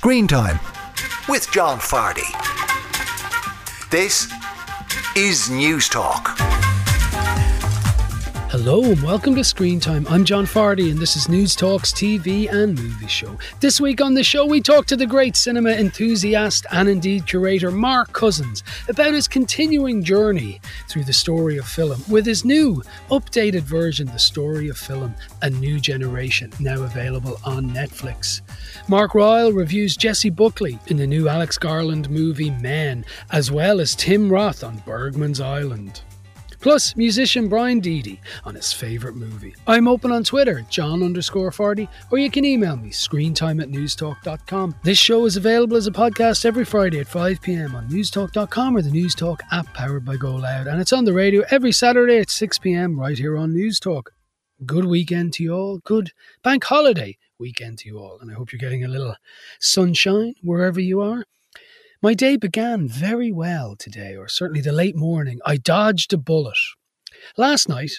Screen Time with John Fardy. This is News Talk. Hello and welcome to Screen Time. I'm John Fardy and this is News Talk's TV and movie show. This week on the show, we talk to the great cinema enthusiast and indeed curator Mark Cousins about his continuing journey through the story of film with his new, updated version, The Story of Film, A New Generation, now available on Netflix. Mark Ryle reviews Jessie Buckley in the new Alex Garland movie Men, as well as Tim Roth on Bergman's Island plus musician Brian Deady on his favourite movie. I'm open on Twitter, John underscore Fardy, or you can email me, screentime at newstalk.com. This show is available as a podcast every Friday at 5pm on newstalk.com or the Newstalk app powered by Go Loud, and it's on the radio every Saturday at 6pm right here on Newstalk. Good weekend to you all. Good bank holiday weekend to you all. And I hope you're getting a little sunshine wherever you are. My day began very well today, or certainly the late morning. I dodged a bullet. Last night,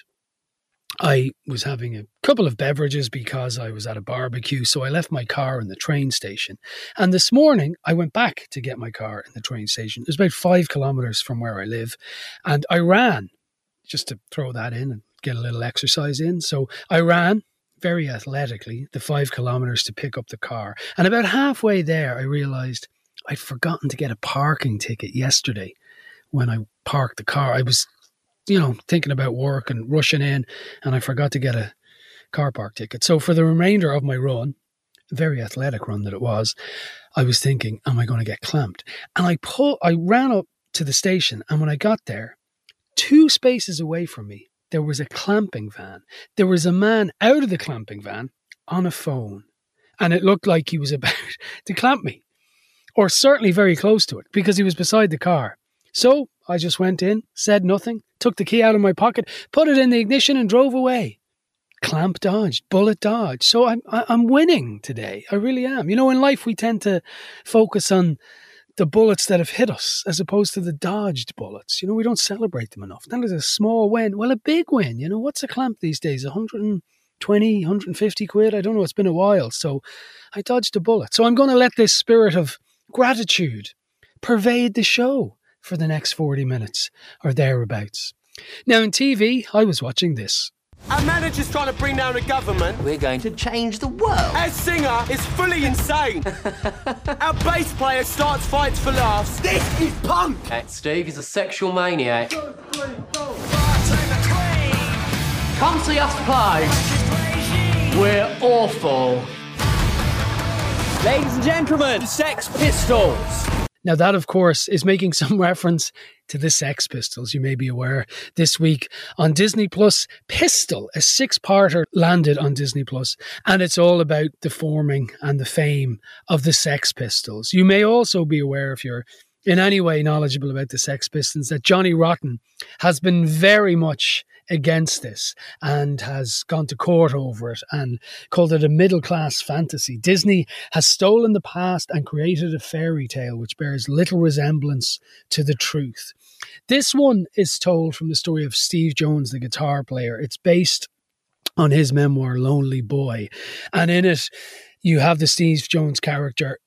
I was having a couple of beverages because I was at a barbecue, so I left my car in the train station. And this morning, I went back to get my car in the train station. It was about five kilometres from where I live. And I ran, just to throw that in and get a little exercise in. So I ran very athletically the five kilometres to pick up the car. And about halfway there, I realised I'd forgotten to get a parking ticket yesterday when I parked the car. I was, you know, thinking about work and rushing in, and I forgot to get a car park ticket. So for the remainder of my run, very athletic run that it was, I was thinking, am I going to get clamped? And I pull, I ran up to the station, and when I got there, two spaces away from me, there was a clamping van. There was a man out of the clamping van on a phone, and it looked like he was about to clamp me or certainly very close to it, because he was beside the car. So I just went in, said nothing, took the key out of my pocket, put it in the ignition, and drove away. Clamp dodged, bullet dodged. So I'm I'm winning today. I really am. You know, in life we tend to focus on the bullets that have hit us as opposed to the dodged bullets. You know, we don't celebrate them enough. That is a small win. Well, a big win. You know, what's a clamp these days? 120, 150 quid? I don't know. It's been a while. So I dodged a bullet. So I'm going to let this spirit of gratitude pervade the show for the next 40 minutes or thereabouts. Now, in TV, I was watching this. Our manager's trying to bring down the government. We're going to change the world. Our singer is fully insane. Our bass player starts fights for laughs. This is punk. That Steve is a sexual maniac. Come see us play. We're awful. Ladies and gentlemen, Sex Pistols. Now, that, of course, is making some reference to the Sex Pistols. You may be aware this week on Disney Plus, Pistol, a six parter, landed on Disney Plus, and it's all about the forming and the fame of the Sex Pistols. You may also be aware, if you're in any way knowledgeable about the Sex Pistols, that Johnny Rotten has been very much against this and has gone to court over it and called it a middle class fantasy. Disney has stolen the past and created a fairy tale which bears little resemblance to the truth. This one is told from the story of Steve Jones, the guitar player. It's based on his memoir, Lonely Boy. And in it, you have the Steve Jones character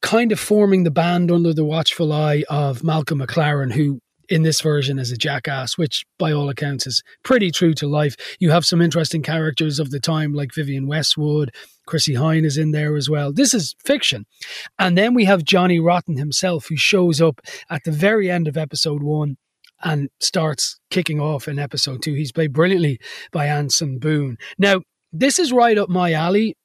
kind of forming the band under the watchful eye of Malcolm McLaren, who in this version is a jackass, which by all accounts is pretty true to life. You have some interesting characters of the time like Vivienne Westwood, Chrissie Hynde is in there as well. This is fiction. And then we have Johnny Rotten himself, who shows up at the very end of episode one and starts kicking off in episode two. He's played brilliantly by Anson Boon. Now, this is right up my alley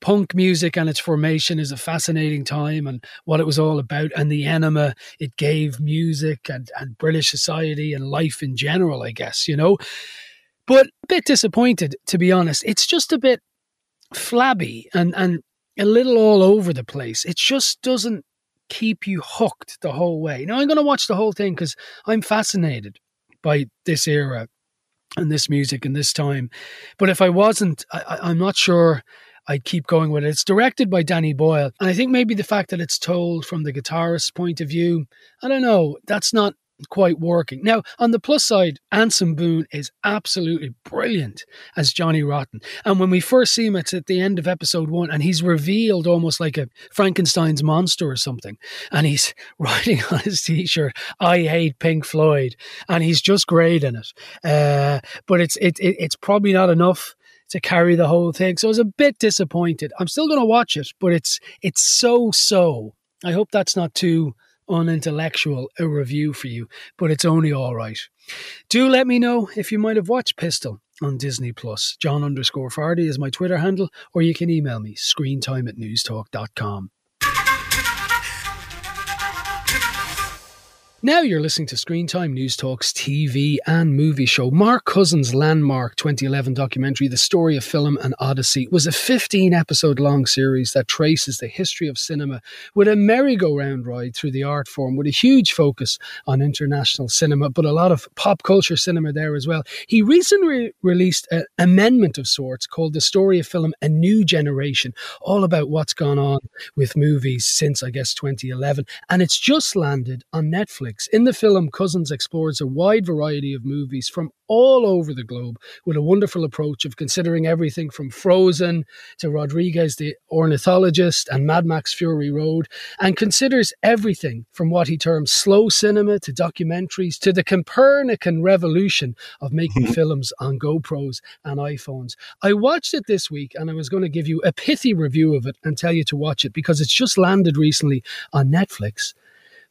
punk music and its formation is a fascinating time and what it was all about and the enema it gave music and, and British society and life in general, I guess, you know. But a bit disappointed, to be honest. It's just a bit flabby and, and a little all over the place. It just doesn't keep you hooked the whole way. Now, I'm going to watch the whole thing because I'm fascinated by this era and this music and this time. But if I wasn't, I, I'm not sure I'd keep going with it. It's directed by Danny Boyle. And I think maybe the fact that it's told from the guitarist's point of view, I don't know, that's not quite working. Now, on the plus side, Anson Boon is absolutely brilliant as Johnny Rotten. And when we first see him, it's at the end of episode one, and he's revealed almost like a Frankenstein's monster or something. And he's writing on his t shirt, I hate Pink Floyd. And he's just great in it. Uh, but it's, it, it, it's probably not enough to carry the whole thing. So I was a bit disappointed. I'm still going to watch it, but it's it's so so. I hope that's not too unintellectual a review for you, but it's only all right. Do let me know if you might have watched Pistol on Disney Plus. John underscore Fardy is my Twitter handle, or you can email me screentime at newstalk.com. Now you're listening to Screen Time News Talks TV and movie show. Mark Cousins' landmark 2011 documentary, The Story of Film An Odyssey, was a 15 episode long series that traces the history of cinema with a merry-go-round ride through the art form with a huge focus on international cinema, but a lot of pop culture cinema there as well. He recently released an amendment of sorts called The Story of Film A New Generation, all about what's gone on with movies since, I guess, 2011. And it's just landed on Netflix. In the film, Cousins explores a wide variety of movies from all over the globe with a wonderful approach of considering everything from Frozen to Rodrigues the Ornithologist and Mad Max Fury Road, and considers everything from what he terms slow cinema to documentaries to the Copernican revolution of making films on GoPros and iPhones. I watched it this week and I was going to give you a pithy review of it and tell you to watch it because it's just landed recently on Netflix.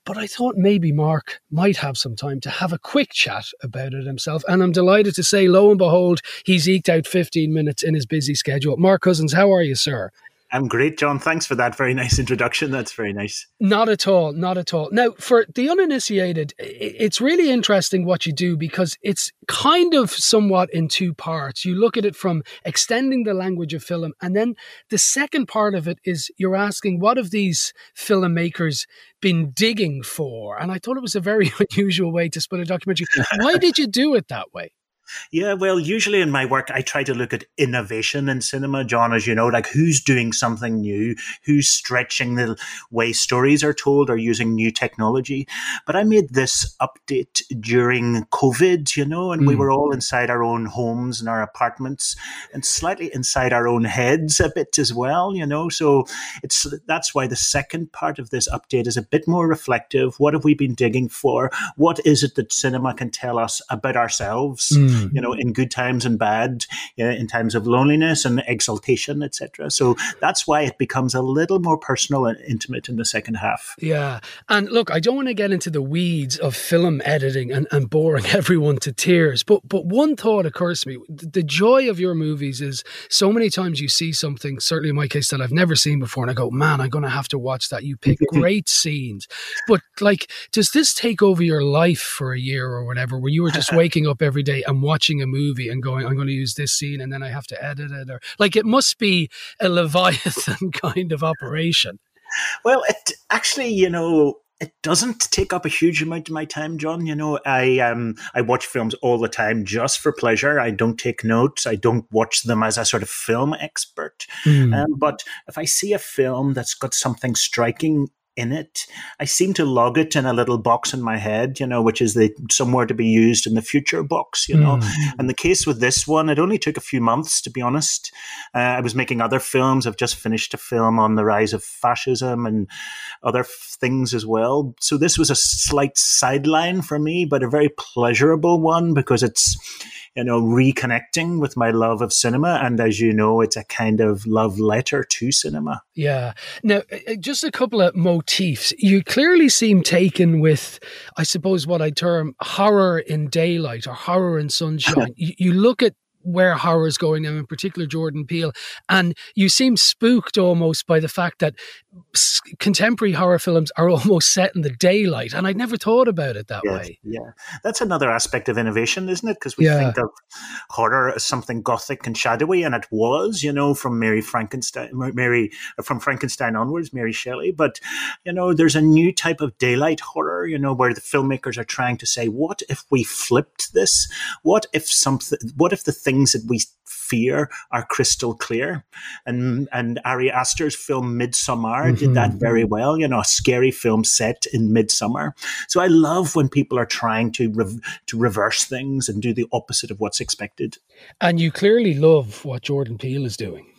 But I thought maybe Mark might have some time to have a quick chat about it himself. And I'm delighted to say, lo and behold, he's eked out 15 minutes in his busy schedule. Mark Cousins, how are you, sir? I'm great, John. Thanks for that very nice introduction. That's very nice. Not at all. Not at all. Now, for the uninitiated, it's really interesting what you do because it's kind of somewhat in two parts. You look at it from extending the language of film, and then the second part of it is you're asking what have these filmmakers been digging for? And I thought it was a very unusual way to split a documentary. Why did you do it that way? Yeah, well, usually in my work, I try to look at innovation in cinema, John, as you know, like who's doing something new, who's stretching the way stories are told or using new technology. But I made this update during COVID, you know, and mm. we were all inside our own homes and our apartments and slightly inside our own heads a bit as well, you know. So it's that's why the second part of this update is a bit more reflective. What have we been digging for? What is it that cinema can tell us about ourselves? Mm you know, in good times and bad, you know, in times of loneliness and exaltation, etc. So that's why it becomes a little more personal and intimate in the second half. Yeah. And look, I don't want to get into the weeds of film editing and, and boring everyone to tears, but but one thought occurs to me. The joy of your movies is so many times you see something, certainly in my case, that I've never seen before, and I go, man, I'm gonna have to watch that. You pick great scenes. But like, does this take over your life for a year or whatever, where you were just waking up every day and watching a movie and going, I'm going to use this scene and then I have to edit it, or like it must be a Leviathan kind of operation. Well, it actually, you know, it doesn't take up a huge amount of my time, John. You know, I um I watch films all the time just for pleasure. I don't take notes. I don't watch them as a sort of film expert. Mm. Um, but if I see a film that's got something striking in it. I seem to log it in a little box in my head, you know, which is the somewhere to be used in the future box, you know. Mm. And the case with this one, it only took a few months, to be honest. Uh, I was making other films. I've just finished a film on the rise of fascism and other f- things as well. So this was a slight sideline for me, but a very pleasurable one because it's you know, reconnecting with my love of cinema. And as you know, it's a kind of love letter to cinema. Yeah. Now, uh, uh, just a couple of motifs. You clearly seem taken with, I suppose, what I term horror in daylight or horror in sunshine. you, you look at where horror is going now, in particular Jordan Peele. And you seem spooked almost by the fact that contemporary horror films are almost set in the daylight. And I'd never thought about it that yes, way. Yeah. That's another aspect of innovation, isn't it? Because we yeah. think of horror as something gothic and shadowy, and it was, you know, from Mary Frankenstein, Mary, uh, from Frankenstein onwards, Mary Shelley. But, you know, there's a new type of daylight horror, you know, where the filmmakers are trying to say, what if we flipped this? What if something, what if the thing things that we fear are crystal clear. And and Ari Aster's film Midsommar mm-hmm. did that very well. You know, a scary film set in midsummer. So I love when people are trying to re- to reverse things and do the opposite of what's expected. And you clearly love what Jordan Peele is doing.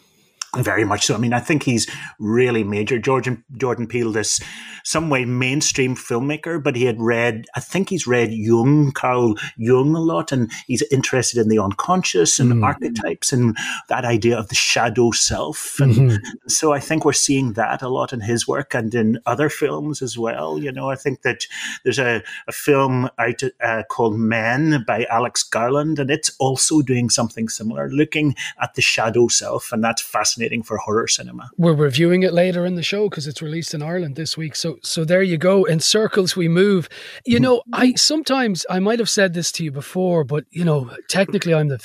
Very much so. I mean, I think he's really major. Jordan Jordan Peele, this some way mainstream filmmaker, but he had read. I think he's read Jung, Carl Jung, a lot, and he's interested in the unconscious and mm. archetypes and that idea of the shadow self. And mm-hmm. so I think we're seeing that a lot in his work and in other films as well. You know, I think that there's a, a film out uh, called Men by Alex Garland, and it's also doing something similar, looking at the shadow self, and that's fascinating fascinating for horror cinema. We're reviewing it later in the show because it's released in Ireland this week. So so there you go. In circles we move. You know, I sometimes I might have said this to you before, but you know, technically I'm the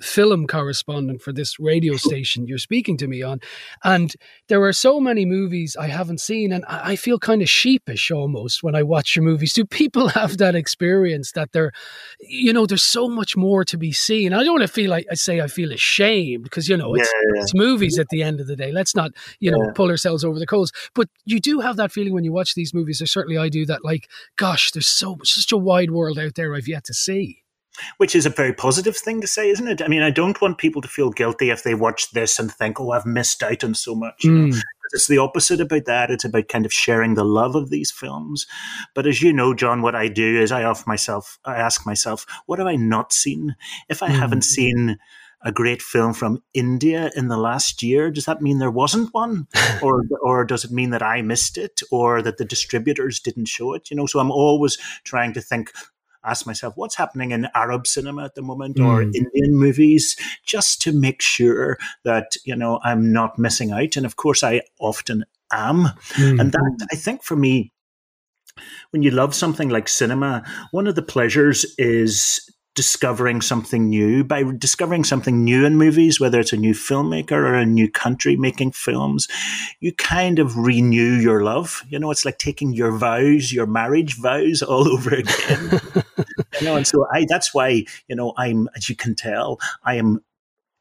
film correspondent for this radio station you're speaking to me on, and there are so many movies I haven't seen, and I feel kind of sheepish almost when I watch your movies. Do people have that experience that they're, you know, there's so much more to be seen? I don't want to feel like I say I feel ashamed because you know it's, yeah. it's movies at the end of the day. Let's not, you know, yeah. pull ourselves over the coals. But you do have that feeling when you watch these movies, or certainly I do, that like, gosh, there's so such a wide world out there I've yet to see. Which is a very positive thing to say, isn't it? I mean, I don't want people to feel guilty if they watch this and think, "Oh, I've missed out on so much." Mm. It's the opposite about that. It's about kind of sharing the love of these films. But as you know, John, what I do is I ask myself, I ask myself, what have I not seen? If I mm. haven't seen a great film from India in the last year, does that mean there wasn't one, or or does it mean that I missed it, or that the distributors didn't show it? You know, so I'm always trying to think. Ask myself what's happening in Arab cinema at the moment mm. or Indian movies, just to make sure that you know I'm not missing out. And of course, I often am. Mm. And that I think for me, when you love something like cinema, one of the pleasures is discovering something new. By discovering something new in movies whether it's a new filmmaker or a new country making films you kind of renew your love. You know it's like taking your vows your marriage vows all over again. You know and so i that's why you know i'm as you can tell i am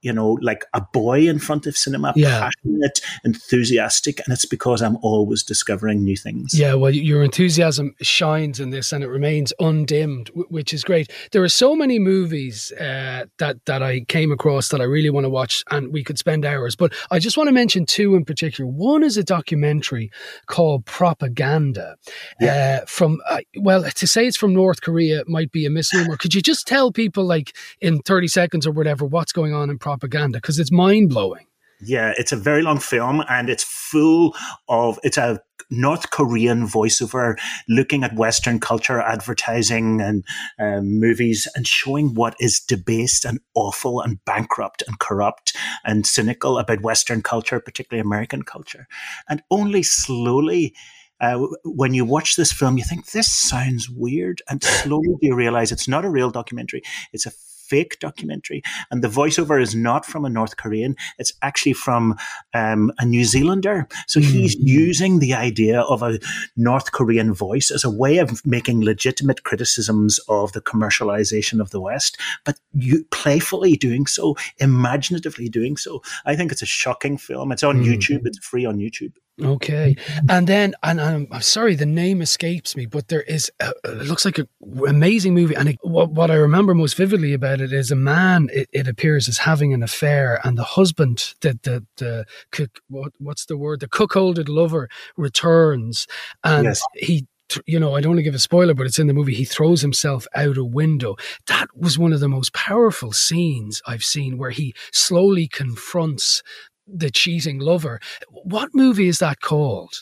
you know, like a boy in front of cinema, yeah. passionate, enthusiastic, and it's because I'm always discovering new things. Yeah, well, your enthusiasm shines in this, and it remains undimmed, which is great. There are so many movies uh, that that I came across that I really want to watch, and we could spend hours. But I just want to mention two in particular. One is a documentary called Propaganda, yeah. uh, from uh, well, to say it's from North Korea might be a misnomer. Could you just tell people, like in thirty seconds or whatever, what's going on in propaganda? Propaganda because it's mind blowing. Yeah, it's a very long film and it's full of, it's a North Korean voiceover looking at Western culture, advertising, and um, movies and showing what is debased and awful and bankrupt and corrupt and cynical about Western culture, particularly American culture. And only slowly, uh, when you watch this film, you think this sounds weird, and slowly you realize it's not a real documentary. It's a fake documentary. And the voiceover is not from a North Korean, it's actually from um, a New Zealander. So mm-hmm. he's using the idea of a North Korean voice as a way of making legitimate criticisms of the commercialization of the West, but you playfully doing so, imaginatively doing so. I think it's a shocking film. It's on mm-hmm. YouTube, it's free on YouTube. Okay, and then and I'm, I'm, sorry the name escapes me, but there is a, it looks like an amazing movie, and it, what, what I remember most vividly about it is a man. It, it appears as having an affair, and the husband, the the the cook, what, what's the word? The cuckolded lover returns, and yes. he you know, I don't want to give a spoiler, but it's in the movie. He throws himself out a window. That was one of the most powerful scenes I've seen where he slowly confronts the cheating lover. What movie is that called?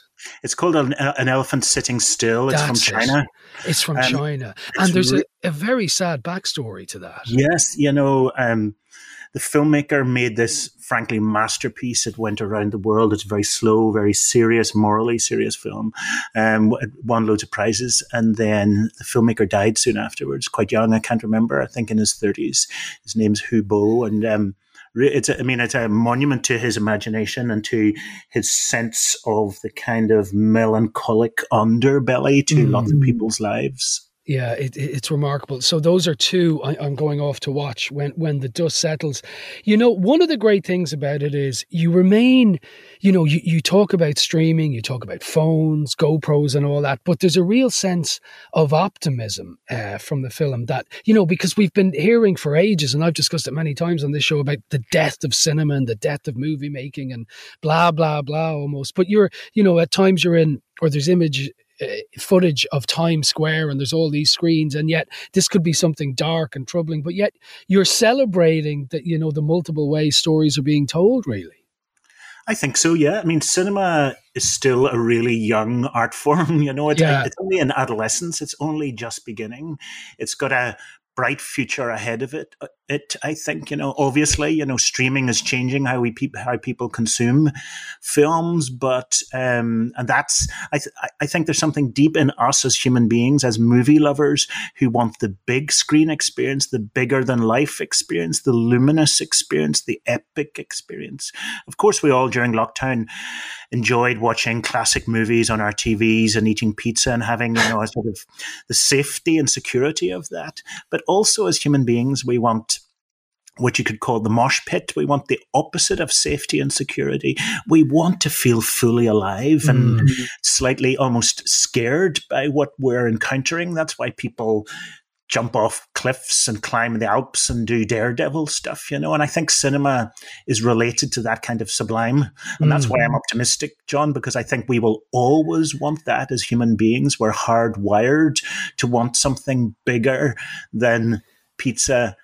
It's called an, an elephant sitting still. It's That's from China. It. It's from um, China, and there's re- a, a, very sad backstory to that. Yes, you know, um, the filmmaker made this frankly masterpiece. It went around the world. It's a very slow, very serious, morally serious film. Um, it won loads of prizes, and then the filmmaker died soon afterwards, quite young. I can't remember. I think in his thirties. His name's Hu Bo, and um, it's a, I mean it's a monument to his imagination and to his sense of the kind of melancholic underbelly to mm. lots of people's lives. Yeah, it, it's remarkable. So those are two I, am going off to watch when when the dust settles. You know, one of the great things about it is you remain. You know, you, you talk about streaming, you talk about phones, GoPros, and all that, but there's a real sense of optimism uh, from the film that you know because we've been hearing for ages, and I've discussed it many times on this show about the death of cinema and the death of movie making and blah blah blah almost. But you're, you know, at times you're in or there's image Uh, footage of Times Square and there's all these screens and yet this could be something dark and troubling but yet you're celebrating that you know the multiple ways stories are being told really I think so. Yeah, I mean, cinema is still a really young art form. You know, it's, Yeah. it's only in adolescence. It's only just beginning. It's got a bright future ahead of it. Uh, It, I think, you know, obviously, you know, streaming is changing how we peop how people consume films, but um, and that's I th- I think there's something deep in us as human beings, as movie lovers, who want the big screen experience, the bigger than life experience, the luminous experience, the epic experience. Of course, we all during lockdown enjoyed watching classic movies on our TVs and eating pizza and having, you know, a sort of the safety and security of that. But also as human beings, we want what you could call the mosh pit. We want the opposite of safety and security. We want to feel fully alive and mm. slightly almost scared by what we're encountering. That's why people jump off cliffs and climb the Alps and do daredevil stuff, you know. And I think cinema is related to that kind of sublime. And that's why I'm mm. optimistic, John, because I think we will always want that as human beings. We're hardwired to want something bigger than pizza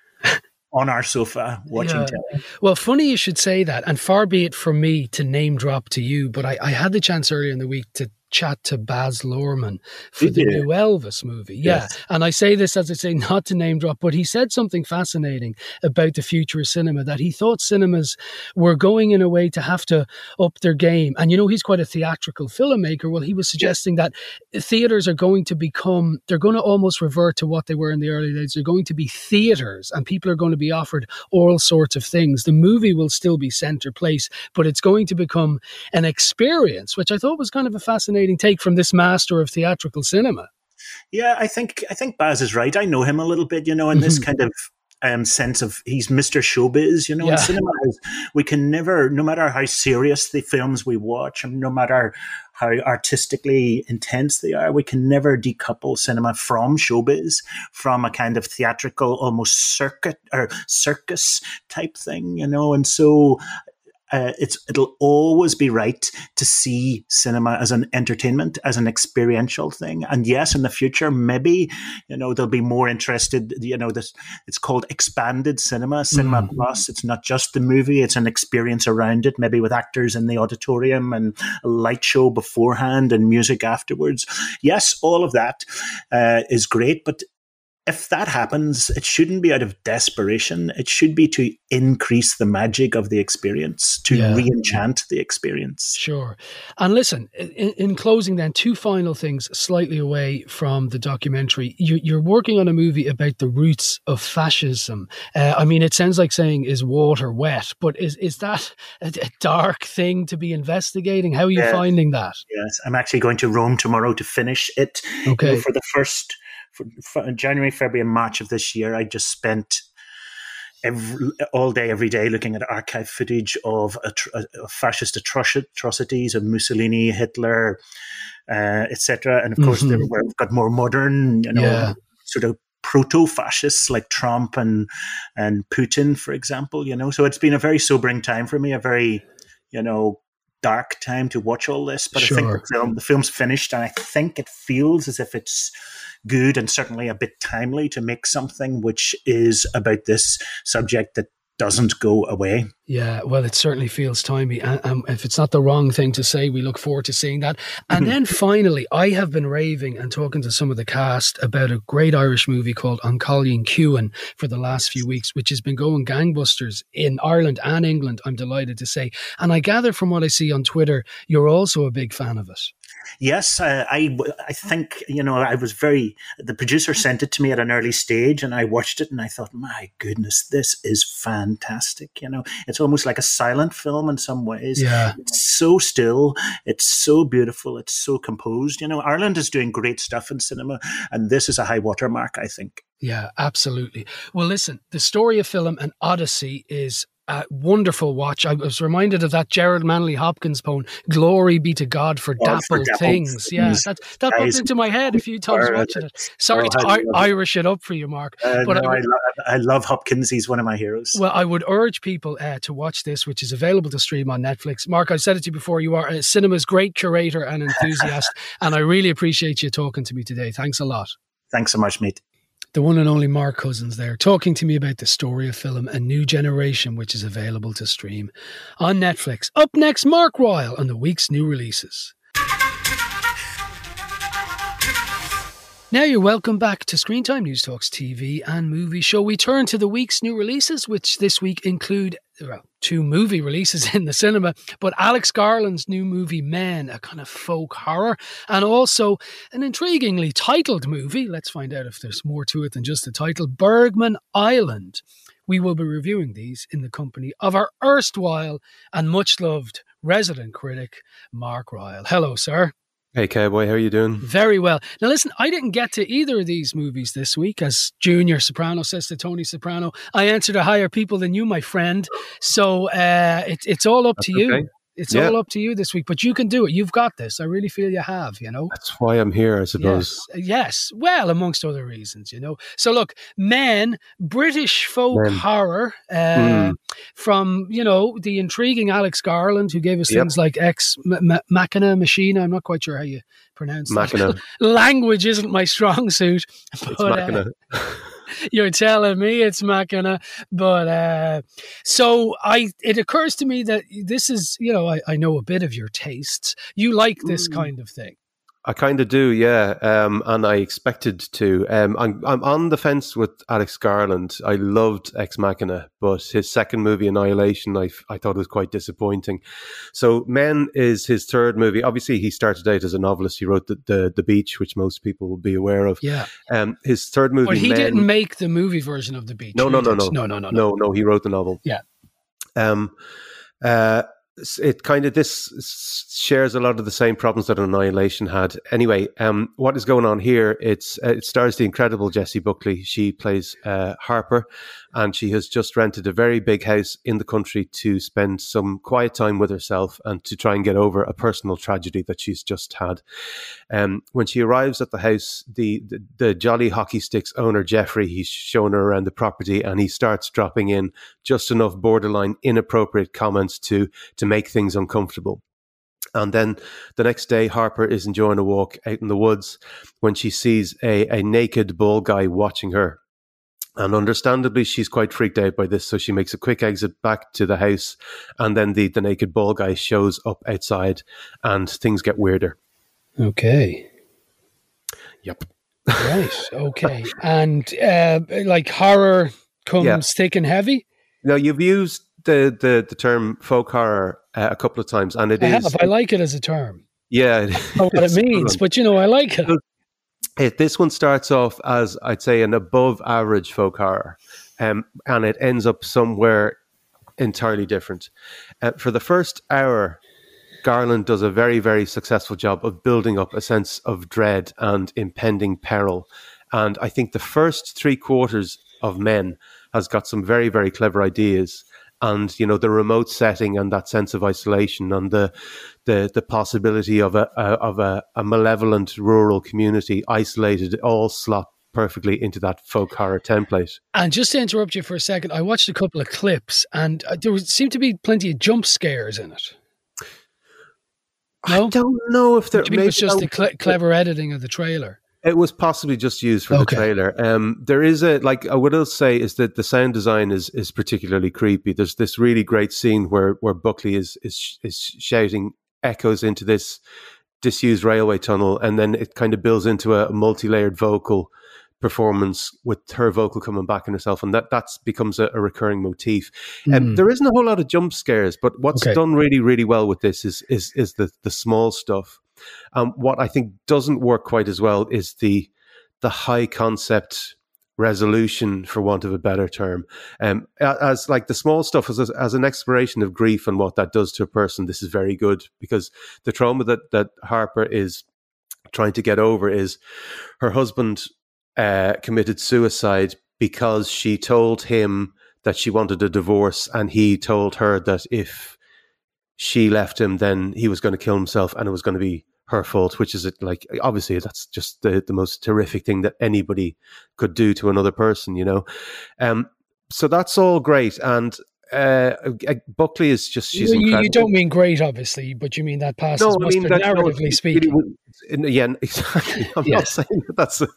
on our sofa watching Yeah. telly. Well, funny you should say that, and far be it from me to name drop to you, but I, I had the chance earlier in the week to chat to Baz Luhrmann for Did the you? new Elvis movie. Yeah. Yes. And I say this as I say, not to name drop, but he said something fascinating about the future of cinema that he thought cinemas were going in a way to have to up their game. And you know, he's quite a theatrical filmmaker. Well, he was suggesting that theaters are going to become, they're going to almost revert to what they were in the early days. They're going to be theaters and people are going to be offered all sorts of things. The movie will still be center place, but it's going to become an experience, which I thought was kind of a fascinating take from this master of theatrical cinema. Yeah, I think I think Baz is right. I know him a little bit, you know, in this kind of um, sense of he's Mr. Showbiz, you know, Yeah. in cinema we can never, no matter how serious the films we watch, and no matter how artistically intense they are, we can never decouple cinema from showbiz, from a kind of theatrical, almost circuit or circus type thing, you know, and so uh, it's it'll always be right to see cinema as an entertainment, as an experiential thing. And yes, in the future, maybe you know they'll be more interested. You know, this it's called expanded cinema, cinema plus. It's not just the movie; it's an experience around it. Maybe with actors in the auditorium and a light show beforehand and music afterwards. Yes, all of that uh, is great, but if that happens, it shouldn't be out of desperation. It should be to increase the magic of the experience, to Yeah. re-enchant the experience. Sure. And listen, in, in closing, then, two final things slightly away from the documentary. You, you're working on a movie about the roots of fascism. Uh, I mean, it sounds like saying, is water wet? But is, is that a, a dark thing to be investigating? How are you Yeah. finding that? Yes, I'm actually going to Rome tomorrow to finish it. You know, Okay. for the first January, February, and March of this year, I just spent every, all day, every day, looking at archive footage of, atro- of fascist atrocities of Mussolini, Hitler, uh, etc. And of course, Mhm. there, where we've got more modern, you know, Yeah. sort of proto-fascists like Trump and and Putin, for example. You know, so it's been a very sobering time for me, a very, you know, dark time to watch all this. But I think the film, the film's finished, and I think it feels as if it's good and certainly a bit timely to make something which is about this subject that doesn't go away. Yeah, well, it certainly feels timely. And um, if it's not the wrong thing to say, we look forward to seeing that. And then finally, I have been raving and talking to some of the cast about a great Irish movie called An Cailín Ciúin for the last few weeks, which has been going gangbusters in Ireland and England, I'm delighted to say. And I gather from what I see on Twitter, you're also a big fan of it. Yes, uh, I I think you know I was very. The producer sent it to me at an early stage, and I watched it, and I thought, my goodness, this is fantastic. You know, it's It's almost like a silent film in some ways. Yeah. It's so still. It's so beautiful. It's so composed. You know, Ireland is doing great stuff in cinema, and this is a high watermark, I think. Yeah, absolutely. Well, listen, the story of film and Odyssey is a wonderful watch. I was reminded of that Gerard Manley Hopkins poem, "Glory be to God for for dappled dappled things." Yeah, that that popped into my head a few times watching it. Sorry Oh, to I love. Irish it up for you, Mark. Uh, But no, I- I, lo- I love Hopkins. He's one of my heroes. Well, I would urge people uh, to watch this, which is available to stream on Netflix. Mark, I've said it to you before. You are a cinema's great curator and enthusiast, and I really appreciate you talking to me today. Thanks a lot. Thanks so much, mate. The one and only Mark Cousins there, talking to me about the story of film A New Generation, which is available to stream on Netflix. Up next, Mark Ryle on the week's new releases. Now you're welcome back to Screen Time News Talks TV and movie show. We turn to the week's new releases, which this week include well, two movie releases in the cinema, but Alex Garland's new movie Men, a kind of folk horror, and also an intriguingly titled movie. Let's find out if there's more to it than just the title Bergman Island. We will be reviewing these in the company of our erstwhile and much loved resident critic, Mark Ryle. Hello, sir. Hey, Cowboy, how are you doing? Very well. Now, listen, I didn't get to either of these movies this week, as Junior Soprano says to Tony Soprano. I answer to higher people than you, my friend. So uh, it, it's all up to That's you. It's Yeah. all up to you this week, but you can do it. You've got this. I really feel you have, you know? That's why I'm here, I suppose. Yes, yes. Well, amongst other reasons, you know. So, look, Men, British folk Men. horror uh, Mm. from, you know, the intriguing Alex Garland, who gave us Yep. things like Ex M- Machina Machina. I'm not quite sure how you pronounce that. Machina. Language isn't my strong suit, It's but uh, Machina. you're telling me it's Machina. But uh, so I, it occurs to me that this is, you know, I, I know a bit of your tastes. You like this Mm. kind of thing. I kind of do, yeah. Um, and I expected to. Um, I'm I'm on the fence with Alex Garland. I loved Ex Machina, but his second movie, Annihilation, I thought was quite disappointing. So, Men is his third movie. Obviously, he started out as a novelist. He wrote the the, the Beach, which most people will be aware of. Yeah. Um, his third movie, But he Men, didn't make the movie version of the beach. No, no, no, no. no, no, no, no. no, no, he wrote the novel. Yeah. Um, uh, it kind of this shares a lot of the same problems that Annihilation had. Anyway, um, what is going on here? It's uh, it stars the incredible Jessie Buckley. She plays uh, Harper, and she has just rented a very big house in the country to spend some quiet time with herself and to try and get over a personal tragedy that she's just had. Um, when she arrives at the house, the, the the jolly hockey sticks owner Jeffrey he's shown her around the property, and he starts dropping in just enough borderline inappropriate comments to to make things uncomfortable. And then the next day, Harper is enjoying a walk out in the woods when she sees a, a naked ball guy watching her. And understandably, she's quite freaked out by this. So she makes a quick exit back to the house. And then the, the naked ball guy shows up outside and things get weirder. Okay. Yep. Right. Okay. and uh, like horror comes Yeah. thick and heavy. Now, you've used the, the, the term folk horror uh, a couple of times, and it I is. have. I like it as a term. yeah. it- know what it it's a good means, but you know, I like it. It, this one starts off as I'd say an above average folk horror, um, and it ends up somewhere entirely different. Uh, for the first hour, Garland does a very very successful job of building up a sense of dread and impending peril, and I think the first three quarters of Men has got some very very clever ideas. And you know the remote setting and that sense of isolation and the the the possibility of a, a of a, a malevolent rural community isolated all slot perfectly into that folk horror template. And just to interrupt you for a second, I watched a couple of clips, and uh, there was, seemed to be plenty of jump scares in it. No? I don't know if there Do you it was just the cle clever editing of the trailer? It was possibly just used for Okay. the trailer. Um, there is a like I would say is that the sound design is is particularly creepy. There's this really great scene where where Buckley is is is shouting echoes into this disused railway tunnel, and then it kind of builds into a multi layered vocal performance with her vocal coming back in herself, and that that's becomes a, a recurring motif. And Mm. there isn't a whole lot of jump scares, but what's Okay. done really really well with this is is is the the small stuff. Um, what I think doesn't work quite as well is the the high concept resolution, for want of a better term. Um, as like the small stuff as, as an exploration of grief and what that does to a person, this is very good because the trauma that, that Harper is trying to get over is her husband uh, committed suicide because she told him that she wanted a divorce and he told her that if she left him, then he was going to kill himself and it was going to be her fault, which is like obviously that's just the, the most terrific thing that anybody could do to another person, you know. Um, so that's all great, and uh, uh Buckley is just she's you, you don't mean great, obviously, but you mean that passes no, I mean that, narratively it- speaking. it- yeah, exactly. I'm Yeah. not saying that that's a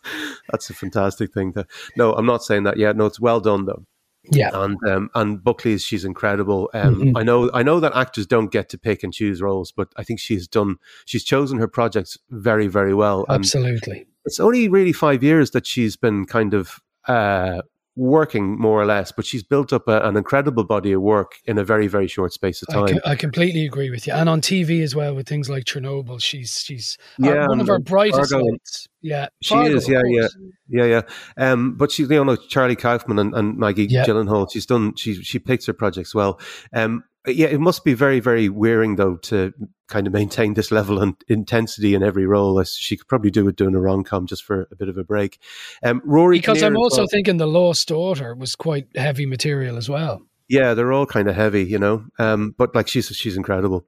that's a fantastic thing. To, no, I'm not saying that. Yeah, no, it's well done though. Yeah, and um, and Buckley is she's incredible. Um, Mhm. I know I know that actors don't get to pick and choose roles, but I think she's done she's chosen her projects very very well. And absolutely. it's only really five years that she's been kind of uh, working more or less, but she's built up a, an incredible body of work in a very very short space of I, time. I completely agree with you. And on TV as well, with things like Chernobyl, she's she's our- Yeah, one of our brightest Fargo. lights. Yeah, She Fargo, is, yeah, yeah. Yeah, yeah. Um, but she's you know Charlie Kaufman and, and Maggie Yeah. Gyllenhaal. She's done. She she picks her projects well. Um, yeah, it must be very very wearing though to kind of maintain this level and intensity in every role. As she could probably do with doing a rom com just for a bit of a break. Um, Rory, Because Kinnear I'm also thinking the Lost Daughter was quite heavy material as well. Yeah, they're all kind of heavy, you know. Um, but like she's she's incredible.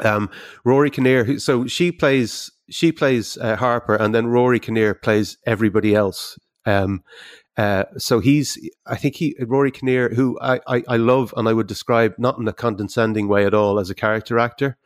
Um, Rory Kinnear, who, so she plays she plays uh, Harper, and then Rory Kinnear plays everybody else. Um, uh, so he's, I think he Rory Kinnear, who I, I I love, and I would describe not in a condescending way at all as a character actor.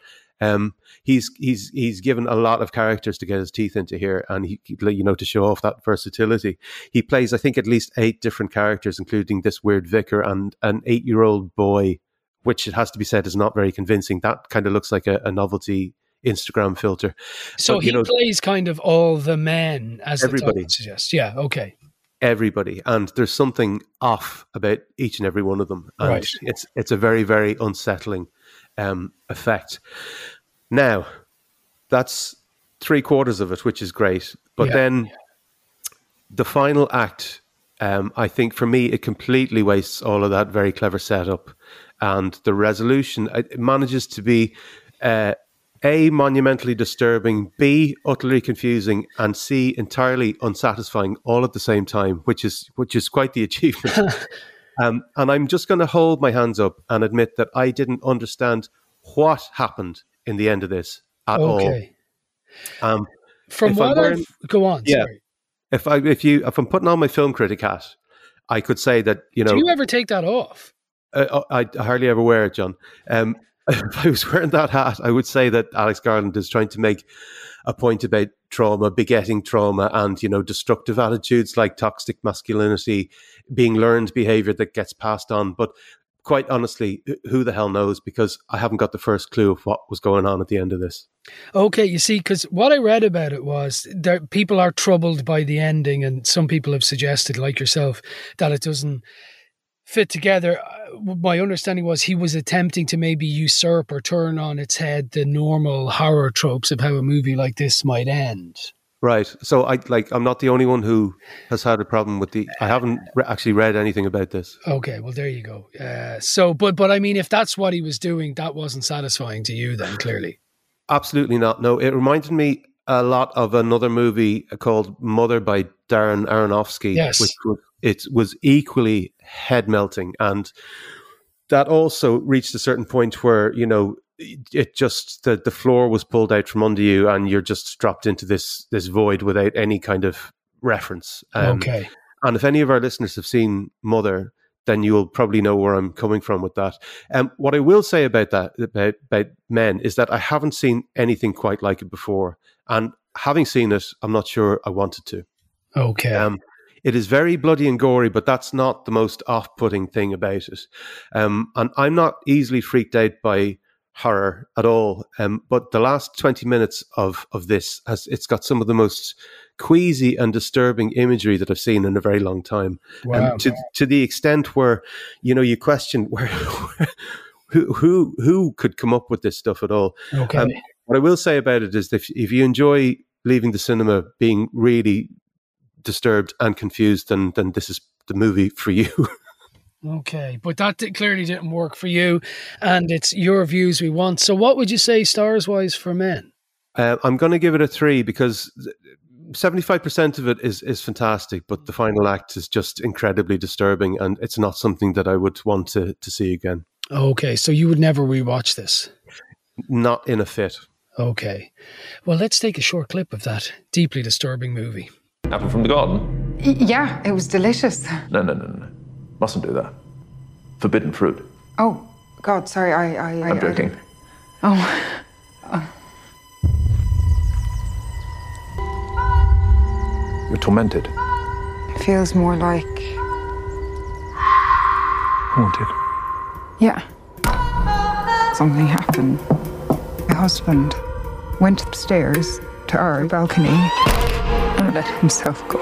Um, he's he's he's given a lot of characters to get his teeth into here, and he you know to show off that versatility. He plays, I think, at least eight different characters, including this weird vicar and an eight-year-old boy, which it has to be said is not very convincing. That kind of looks like a, a novelty Instagram filter. So But, he know- plays kind of all the men, as Everybody. the suggests. Yeah, okay. Everybody, and there's something off about each and every one of them, and Right. it's it's a very very unsettling um, effect. Now, that's three quarters of it, which is great, but Yeah. then the final act, um, I think for me, it completely wastes all of that very clever setup, and the resolution it manages to be uh, a monumentally disturbing, b utterly confusing, and c entirely unsatisfying all at the same time, which is which is quite the achievement. um, and I'm just going to hold my hands up and admit that I didn't understand what happened in the end of this at Okay. all. Um, From what wearing- I've go on, Yeah. sorry. if I if you if I'm putting on my film critic hat, I could say that you know Do you ever take that off? uh, I, I hardly ever wear it, John. Um, if I was wearing that hat, I would say that Alex Garland is trying to make a point about trauma, begetting trauma, and you know destructive attitudes like toxic masculinity being learned behavior that gets passed on. But quite honestly, who the hell knows? Because I haven't got the first clue of what was going on at the end of this. Okay, you see, because what I read about it was that people are troubled by the ending, and some people have suggested, like yourself, that it doesn't fit together. Uh, My understanding was he was attempting to maybe usurp or turn on its head the normal horror tropes of how a movie like this might end. Right. So I like I'm not the only one who has had a problem with the. I haven't re- actually read anything about this. Okay, well there you go. Uh, so, but but I mean, if that's what he was doing, that wasn't satisfying to you, then clearly. Absolutely not. No, it reminded me a lot of another movie called Mother by Darren Aronofsky, Yes. which was, it was equally head melting, and that also reached a certain point where you know it just the the floor was pulled out from under you, and you're just dropped into this this void without any kind of reference. Um, okay, and if any of our listeners have seen Mother, then you'll probably know where I'm coming from with that. Um, what I will say about that, about, about Men, is that I haven't seen anything quite like it before. And having seen it, I'm not sure I wanted to. okay. Um, it is very bloody and gory, but that's not the most off putting thing about it. Um, and I'm not easily freaked out by horror at all. Um, but the last 20 minutes of, of this has it's got some of the most queasy and disturbing imagery that I've seen in a very long time. wow. Um, to to the extent where you know you question where who who who could come up with this stuff at all. okay. um, What I will say about it is that if if you enjoy leaving the cinema being really disturbed and confused, then then this is the movie for you. Okay, but that clearly didn't work for you, and it's your views we want. So, what would you say, stars wise, for men? Uh, I'm going to give it a three because seventy five percent of it is is fantastic, but the final act is just incredibly disturbing, and it's not something that I would want to to see again. Okay, so you would never rewatch this. Not in a fit. Okay, well, let's take a short clip of that deeply disturbing movie. Apple from the garden? Y- yeah, it was delicious. No, no, no, no. Mustn't do that. Forbidden fruit. Oh, God, sorry, I. I I- I'm I- joking. oh, You're tormented. it feels more like. Haunted. Yeah. Something happened. My husband went upstairs to our balcony and let himself go.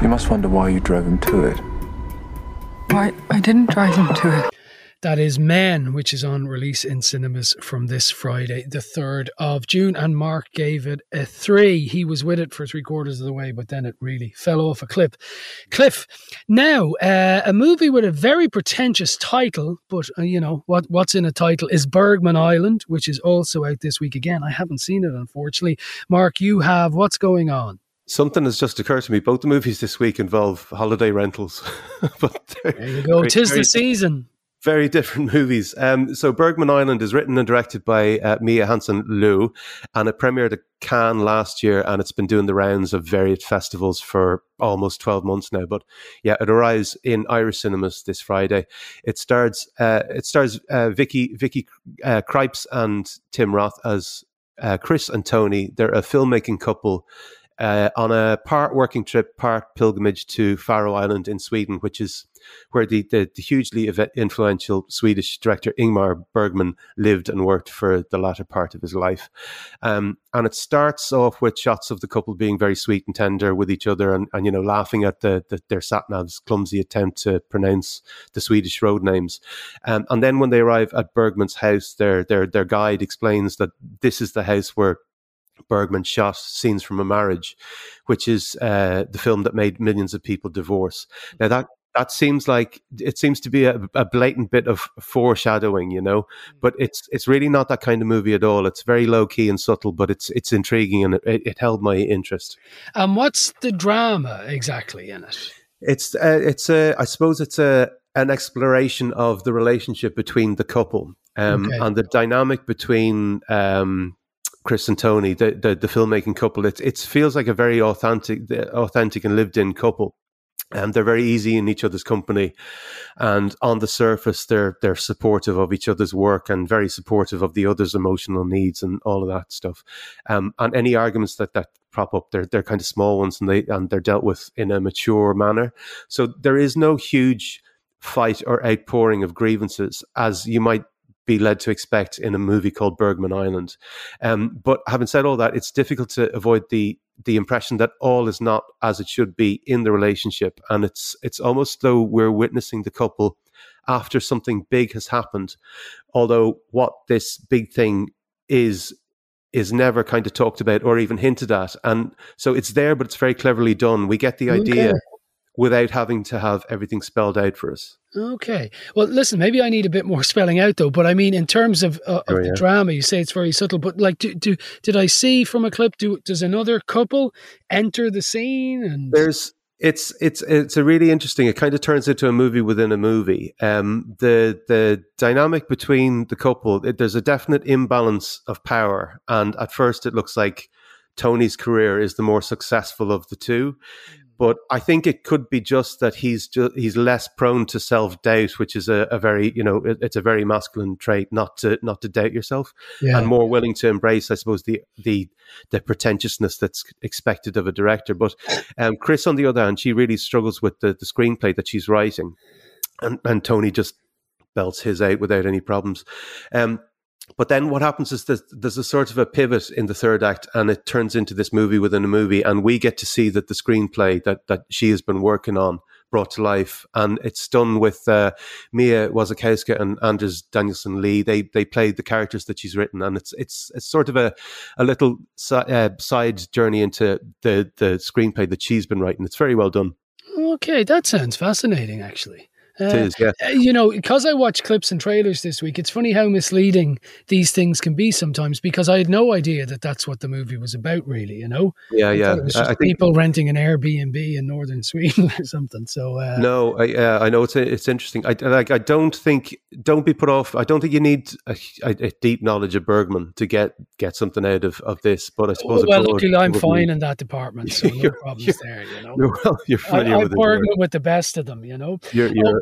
You must wonder why you drove him to it. Why I didn't drive him to it. That is Men, which is on release in cinemas from this Friday, the 3rd of June. And Mark gave it a three. He was with it for three quarters of the way, but then it really fell off a cliff. Cliff. Now, uh, a movie with a very pretentious title, but uh, you know, what, what's in a title is Bergman Island, which is also out this week again. I haven't seen it, unfortunately. Mark, you have. What's going on? Something has just occurred to me. Both the movies this week involve holiday rentals, but There you go. Tis the season. Very different movies. Um, so Bergman Island is written and directed by uh, Mia Hansen-Løve, and it premiered at Cannes last year, and it's been doing the rounds of various festivals for almost twelve months now. But yeah, it arrives in Irish cinemas this Friday. It stars uh, it stars uh, Vicky Vicky uh, and Tim Roth as uh, Chris and Tony. They're a filmmaking couple. Uh, on a part working trip, part pilgrimage to Fårö Island in Sweden, which is where the, the, the hugely influential Swedish director Ingmar Bergman lived and worked for the latter part of his life. Um, and it starts off with shots of the couple being very sweet and tender with each other and, and you know, laughing at the, the, their sat-nav's clumsy attempt to pronounce the Swedish road names. Um, and then when they arrive at Bergman's house, their, their, their guide explains that this is the house where Bergman shot scenes from a marriage, which is uh, the film that made millions of people divorce. Now that that seems like it seems to be a, a blatant bit of foreshadowing, you know, but it's it's really not that kind of movie at all. It's very low key and subtle, but it's it's intriguing and it, it held my interest. And what's the drama exactly in it? It's uh, it's a I suppose it's a an exploration of the relationship between the couple um, Okay. and the dynamic between um, Chris and Tony, the, the the filmmaking couple. It it feels like a very authentic, authentic and lived in couple. And they're very easy in each other's company, and on the surface, they're they're supportive of each other's work and very supportive of the other's emotional needs and all of that stuff. Um, and any arguments that that prop up, they're they're kind of small ones, and they and they're dealt with in a mature manner. So there is no huge fight or outpouring of grievances as you might be led to expect in a movie called Bergman Island. Um, but having said all that, it's difficult to avoid the the impression that all is not as it should be in the relationship, and it's it's almost though we're witnessing the couple after something big has happened. Although what this big thing is is never kind of talked about or even hinted at, and so it's there, but it's very cleverly done. We get the idea. Without having to have everything spelled out for us. Okay. Well, listen, maybe I need a bit more spelling out though. But I mean, in terms of, uh, of Sure, the drama, you say it's very subtle. But like, do, do did I see from a clip? Do does another couple enter the scene? And there's it's it's it's a really interesting it kind of turns into a movie within a movie um the the dynamic between the couple it, there's a definite imbalance of power and at first it looks like tony's career is the more successful of the two but I think it could be just that he's just he's less prone to self doubt, which is a, a very you know it, it's a very masculine trait not to not to doubt yourself, Yeah. and more willing to embrace, I suppose, the the the pretentiousness that's expected of a director. But um, Chris, on the other hand, she really struggles with the, the screenplay that she's writing, and and Tony just belts his out without any problems. Um, but then what happens is that there's a sort of a pivot in the third act, and it turns into this movie within a movie, and we get to see that the screenplay that that she has been working on brought to life, and it's done with uh, Mia Wasikowska and Anders Danielsen Lie. They they played the characters that she's written, and it's it's it's sort of a a little si- uh, side journey into the the screenplay that she's been writing. It's very well done. Okay, that sounds fascinating, actually. Uh, is, yeah. uh, You know, because I watched clips and trailers this week, it's funny how misleading these things can be sometimes because I had no idea that that's what the movie was about, really, you know? Yeah, I yeah. thought It was I- just I think people renting an Airbnb in northern Sweden or something. So, uh, No, I, uh, I know it's it's interesting. I like. I don't think. Don't be put off. I don't think you need a, a, a deep knowledge of Bergman to get get something out of, of this. But I suppose. well, luckily I'm fine in that department, so no problems there, you know? You're, well, you're I, familiar I'm with it. Bergman with the best of them, you know? You're you're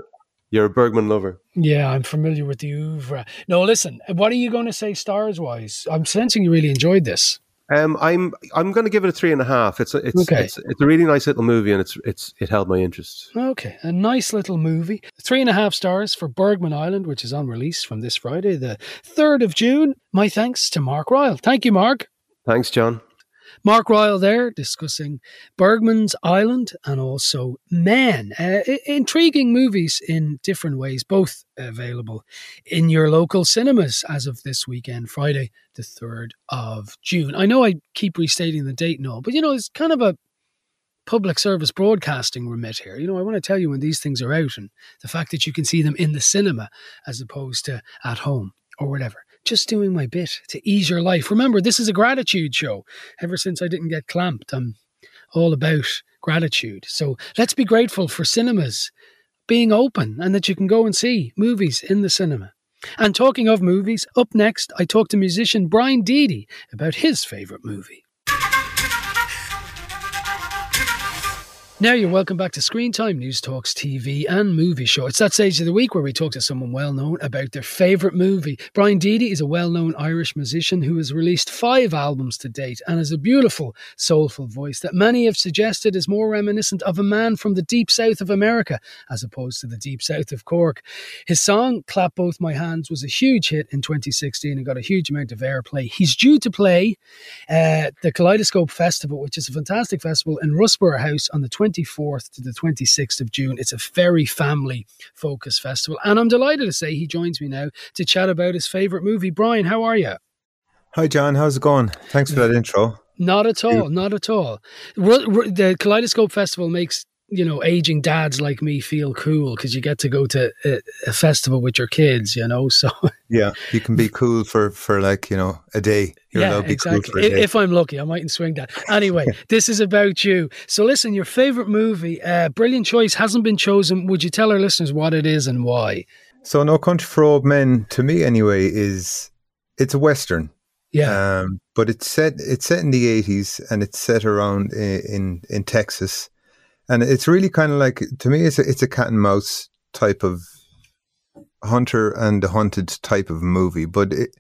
you're a Bergman lover. Yeah, I'm familiar with the oeuvre. No, listen, what are you going to say stars wise? I'm sensing you really enjoyed this. Um, I'm I'm going to give it a three and a half. It's a, it's, Okay. it's it's a really nice little movie, and it's it's it held my interest. Okay, a nice little movie. Three and a half stars for Bergman Island, which is on release from this Friday, the 3rd of June. My thanks to Mark Ryle. Thank you, Mark. Thanks, John. Mark Ryle there discussing Bergman's Island and also Men. Uh, intriguing movies in different ways, both available in your local cinemas as of this weekend, Friday, the 3rd of June. I know I keep restating the date and all, but you know, it's kind of a public service broadcasting remit here. You know, I want to tell you when these things are out and the fact that you can see them in the cinema as opposed to at home or whatever. Just doing my bit to ease your life. Remember, this is a gratitude show. Ever since I didn't get clamped, I'm all about gratitude. So let's be grateful for cinemas being open and that you can go and see movies in the cinema. And talking of movies, up next, I talk to musician Brian Deady about his favourite movie. Now you're welcome back to Screen Time Newstalk's TV and Movie Show. It's that stage of the week where we talk to someone well known about their favourite movie. Brian Deady is a well known Irish musician who has released five albums to date and has a beautiful, soulful voice that many have suggested is more reminiscent of a man from the deep south of America as opposed to the deep south of Cork. His song, Clap Both My Hands, was a huge hit in 2016 and got a huge amount of airplay. He's due to play uh, the Kaleidoscope Festival, which is a fantastic festival in Russborough House on the 24th to the 26th of June. It's a very family focused festival. And I'm delighted to say he joins me now to chat about his favourite movie. Brian, how are you? Hi, John. How's it going? Thanks for that mm. intro. Not at all, not at all. The Kaleidoscope Festival makes you know aging dads like me feel cool because you get to go to a, a festival with your kids, you know. So Yeah, you can be cool for for like you know a day. You're yeah, be exactly. cool if, I'm lucky, I mightn't swing that. Anyway, this is about you. So listen, your favorite movie, uh, brilliant choice, hasn't been chosen. Would you tell our listeners what it is and why? so, No Country for Old Men to me anyway is it's a western. Yeah, Um, but it's set it's set in the eighties and it's set around in in, in Texas, and it's really kind of like to me it's a, it's a cat and mouse type of hunter and the hunted type of movie. But it,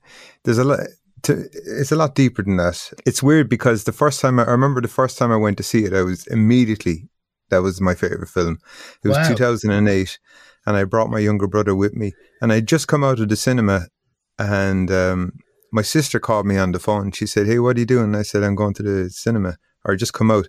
there's a lot. To, it's a lot deeper than that. It's weird because the first time I, I remember the first time I went to see it, I was immediately that was my favorite film. It was Wow. 2008, and I brought my younger brother with me, and I just come out of the cinema, and um, my sister called me on the phone. She said, "Hey, what are you doing?" I said, "I'm going to the cinema, or just come out."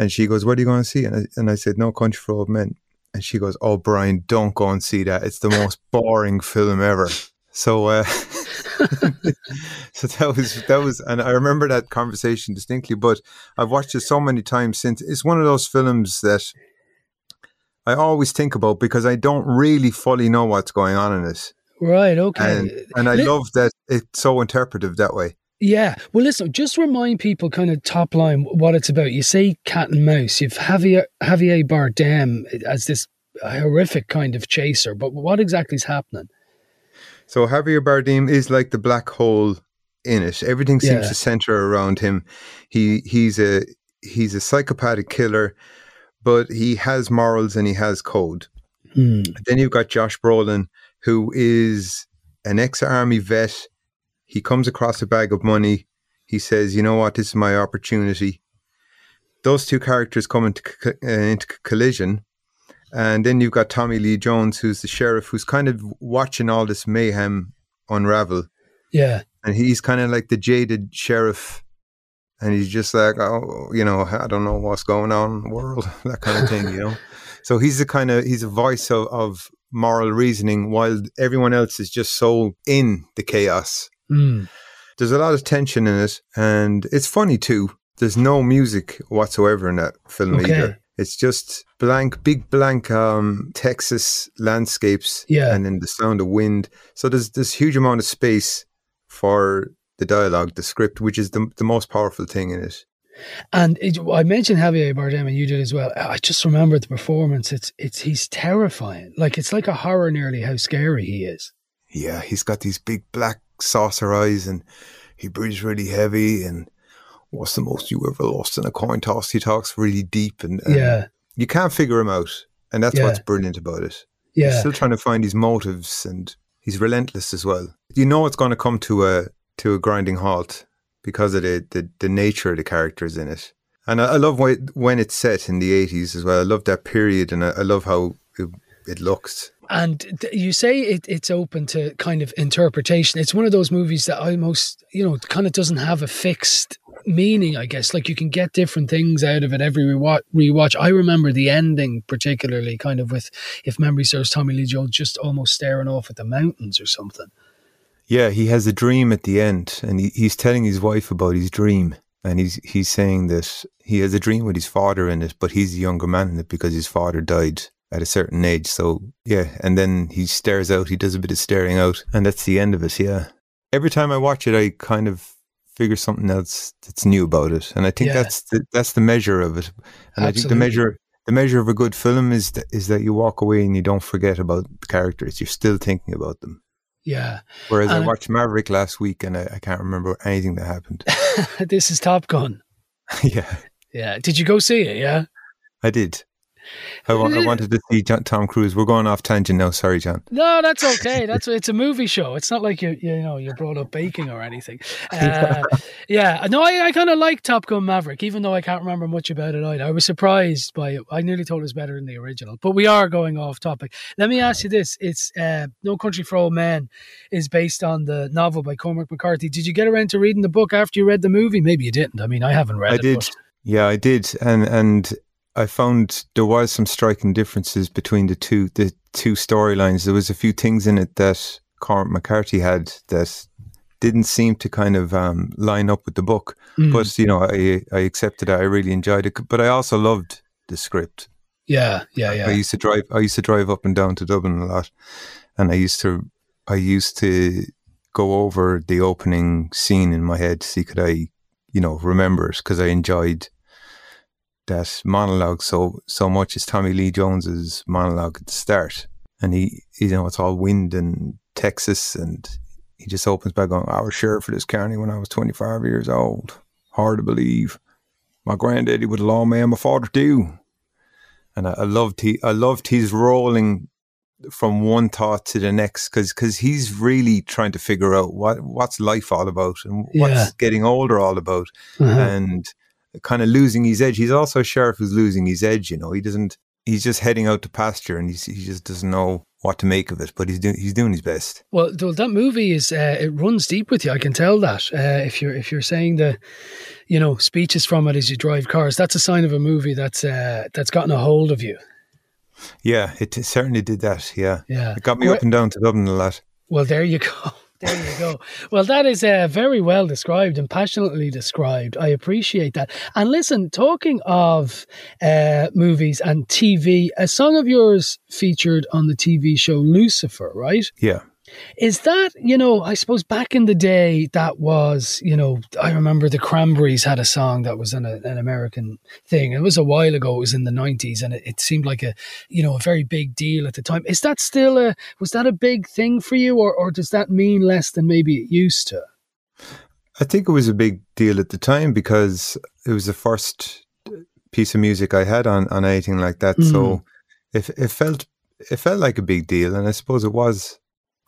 And she goes, "What are you going to see?" And I, and I said, "No Country for Old Men." And she goes, "Oh, Brian, don't go and see that. It's the most boring film ever." So, uh, so that was that was, and I remember that conversation distinctly. But I've watched it so many times since. It's one of those films that I always think about because I don't really fully know what's going on in it, right. Okay. and and I Li- love that it's so interpretive that way. Yeah. Well, listen, just remind people kind of top line what it's about. You say cat and mouse. You've Javier, Javier Bardem as this horrific kind of chaser, but what exactly is happening? So Javier Bardem is like the black hole in it. Everything seems Yeah. to center around him. He he's a he's a psychopathic killer, but he has morals and he has code. Hmm. Then you've got Josh Brolin, who is an ex-army vet. He comes across a bag of money. He says, "You know what? This is my opportunity." Those two characters come into, co- uh, into collision, and then you've got Tommy Lee Jones, who's the sheriff, who's kind of watching all this mayhem unravel, Yeah. and he's kind of like the jaded sheriff. And he's just like, oh, you know, I don't know what's going on in the world, that kind of thing, you know. So he's the kind of he's a voice of, of moral reasoning, while everyone else is just so in the chaos. Mm. There's a lot of tension in it, and it's funny too. There's no music whatsoever in that film Okay. either. It's just blank, big blank um, Texas landscapes, Yeah. and then the sound of wind. So there's this huge amount of space for the dialogue, the script, which is the the most powerful thing in it. And it, I mentioned Javier Bardem, and you did as well. I just remember the performance. It's it's he's terrifying. Like it's like a horror, nearly how scary he is. Yeah, he's got these big black saucer eyes, and he breathes really heavy. And what's the most you ever lost in a coin toss? He talks really deep, and, and Yeah. you can't figure him out, and that's Yeah. what's brilliant about it. He's Yeah, still trying to find his motives, and he's relentless as well. You know it's going to come to a to a grinding halt because of the the, the nature of the characters in it. And I, I love when, when it's set in the eighties as well. I love that period, and I, I love how it, it looks. and you say it, it's open to kind of interpretation. It's one of those movies that almost you know kind of doesn't have a fixed meaning. I guess like you can get different things out of it every rewatch. rewatch. I remember the ending particularly, kind of with if memory serves, Tommy Lee Jones just almost staring off at the mountains or something. Yeah, he has a dream at the end, and he, he's telling his wife about his dream, and he's he's saying that he has a dream with his father in it, but he's the younger man in it because his father died at a certain age. So yeah, and then he stares out. He does a bit of staring out, and that's the end of it. Yeah. Every time I watch it, I kind of figure something else that's new about it, and I think Yeah. that's the, that's the measure of it. And I think the measure the measure of a good film is that, is that you walk away and you don't forget about the characters. You're still thinking about them. Yeah, Whereas I watched Maverick last week and I, I can't remember anything that happened. this is Top Gun. yeah, Yeah, did you go see it? Yeah. I did. I, I wanted to see John, Tom Cruise. We're going off tangent now. Sorry, John. No, that's okay. That's it's a movie show. It's not like you you know you brought up baking or anything. Uh, yeah, no, I, I kind of like Top Gun Maverick, even though I can't remember much about it either. I was surprised by it. I nearly thought it was better than the original. But we are going off topic. Let me ask you this: It's uh, No Country for Old Men is based on the novel by Cormac McCarthy. Did you get around to reading the book after you read the movie? Maybe you didn't. I mean, I haven't read it. I it. did. but- Yeah, I did, and and I found there was some striking differences between the two the two storylines. There was a few things in it that Cormac McCarthy had that didn't seem to kind of um, line up with the book. Mm. But you know, I I accepted it. I really enjoyed it. But I also loved the script. yeah, yeah, yeah. I used to drive. I used to drive up and down to Dublin a lot, and I used to. I used to go over the opening scene in my head to see could I, you know, remember it because I enjoyed that monologue so so much. is Tommy Lee Jones's monologue at the start, and he, you know, it's all wind and Texas, and he just opens by going, "I was sheriff of this county when I was twenty five years old. Hard to believe. My granddaddy was a lawman. My father too." and I, I loved he I loved his rolling from one thought to the next because he's really trying to figure out what what's life all about and what's Yeah. getting older all about Uh-huh. and kind of losing his edge. He's also a sheriff who's losing his edge. You know, he doesn't. He's just heading out to pasture and he's, he just doesn't know what to make of it. But he's doing he's doing his best. Well, th- that movie is uh, it runs deep with you. I can tell that. Uh, if you're if you're saying the, you know, speeches from it as you drive cars, that's a sign of a movie that's uh, that's gotten a hold of you. Yeah, it certainly did that. Yeah, Yeah. it got me Where- up and down to Dublin a lot. Well, there you go. There you go. Well, that is uh, very well described and passionately described. I appreciate that. And listen, talking of uh, movies and TV, a song of yours featured on the TV show Lucifer, right? Yeah. Is that, you know, I suppose back in the day, that was, you know, I remember the Cranberries had a song that was an, an American thing. It was a while ago, it was in the 90s, and it, it seemed like a, you know, a very big deal at the time. Is that still a, was that a big thing for you, or, or does that mean less than maybe it used to? I think it was a big deal at the time because it was the first piece of music I had on, on anything like that. Mm. So it, it felt it felt like a big deal, and I suppose it was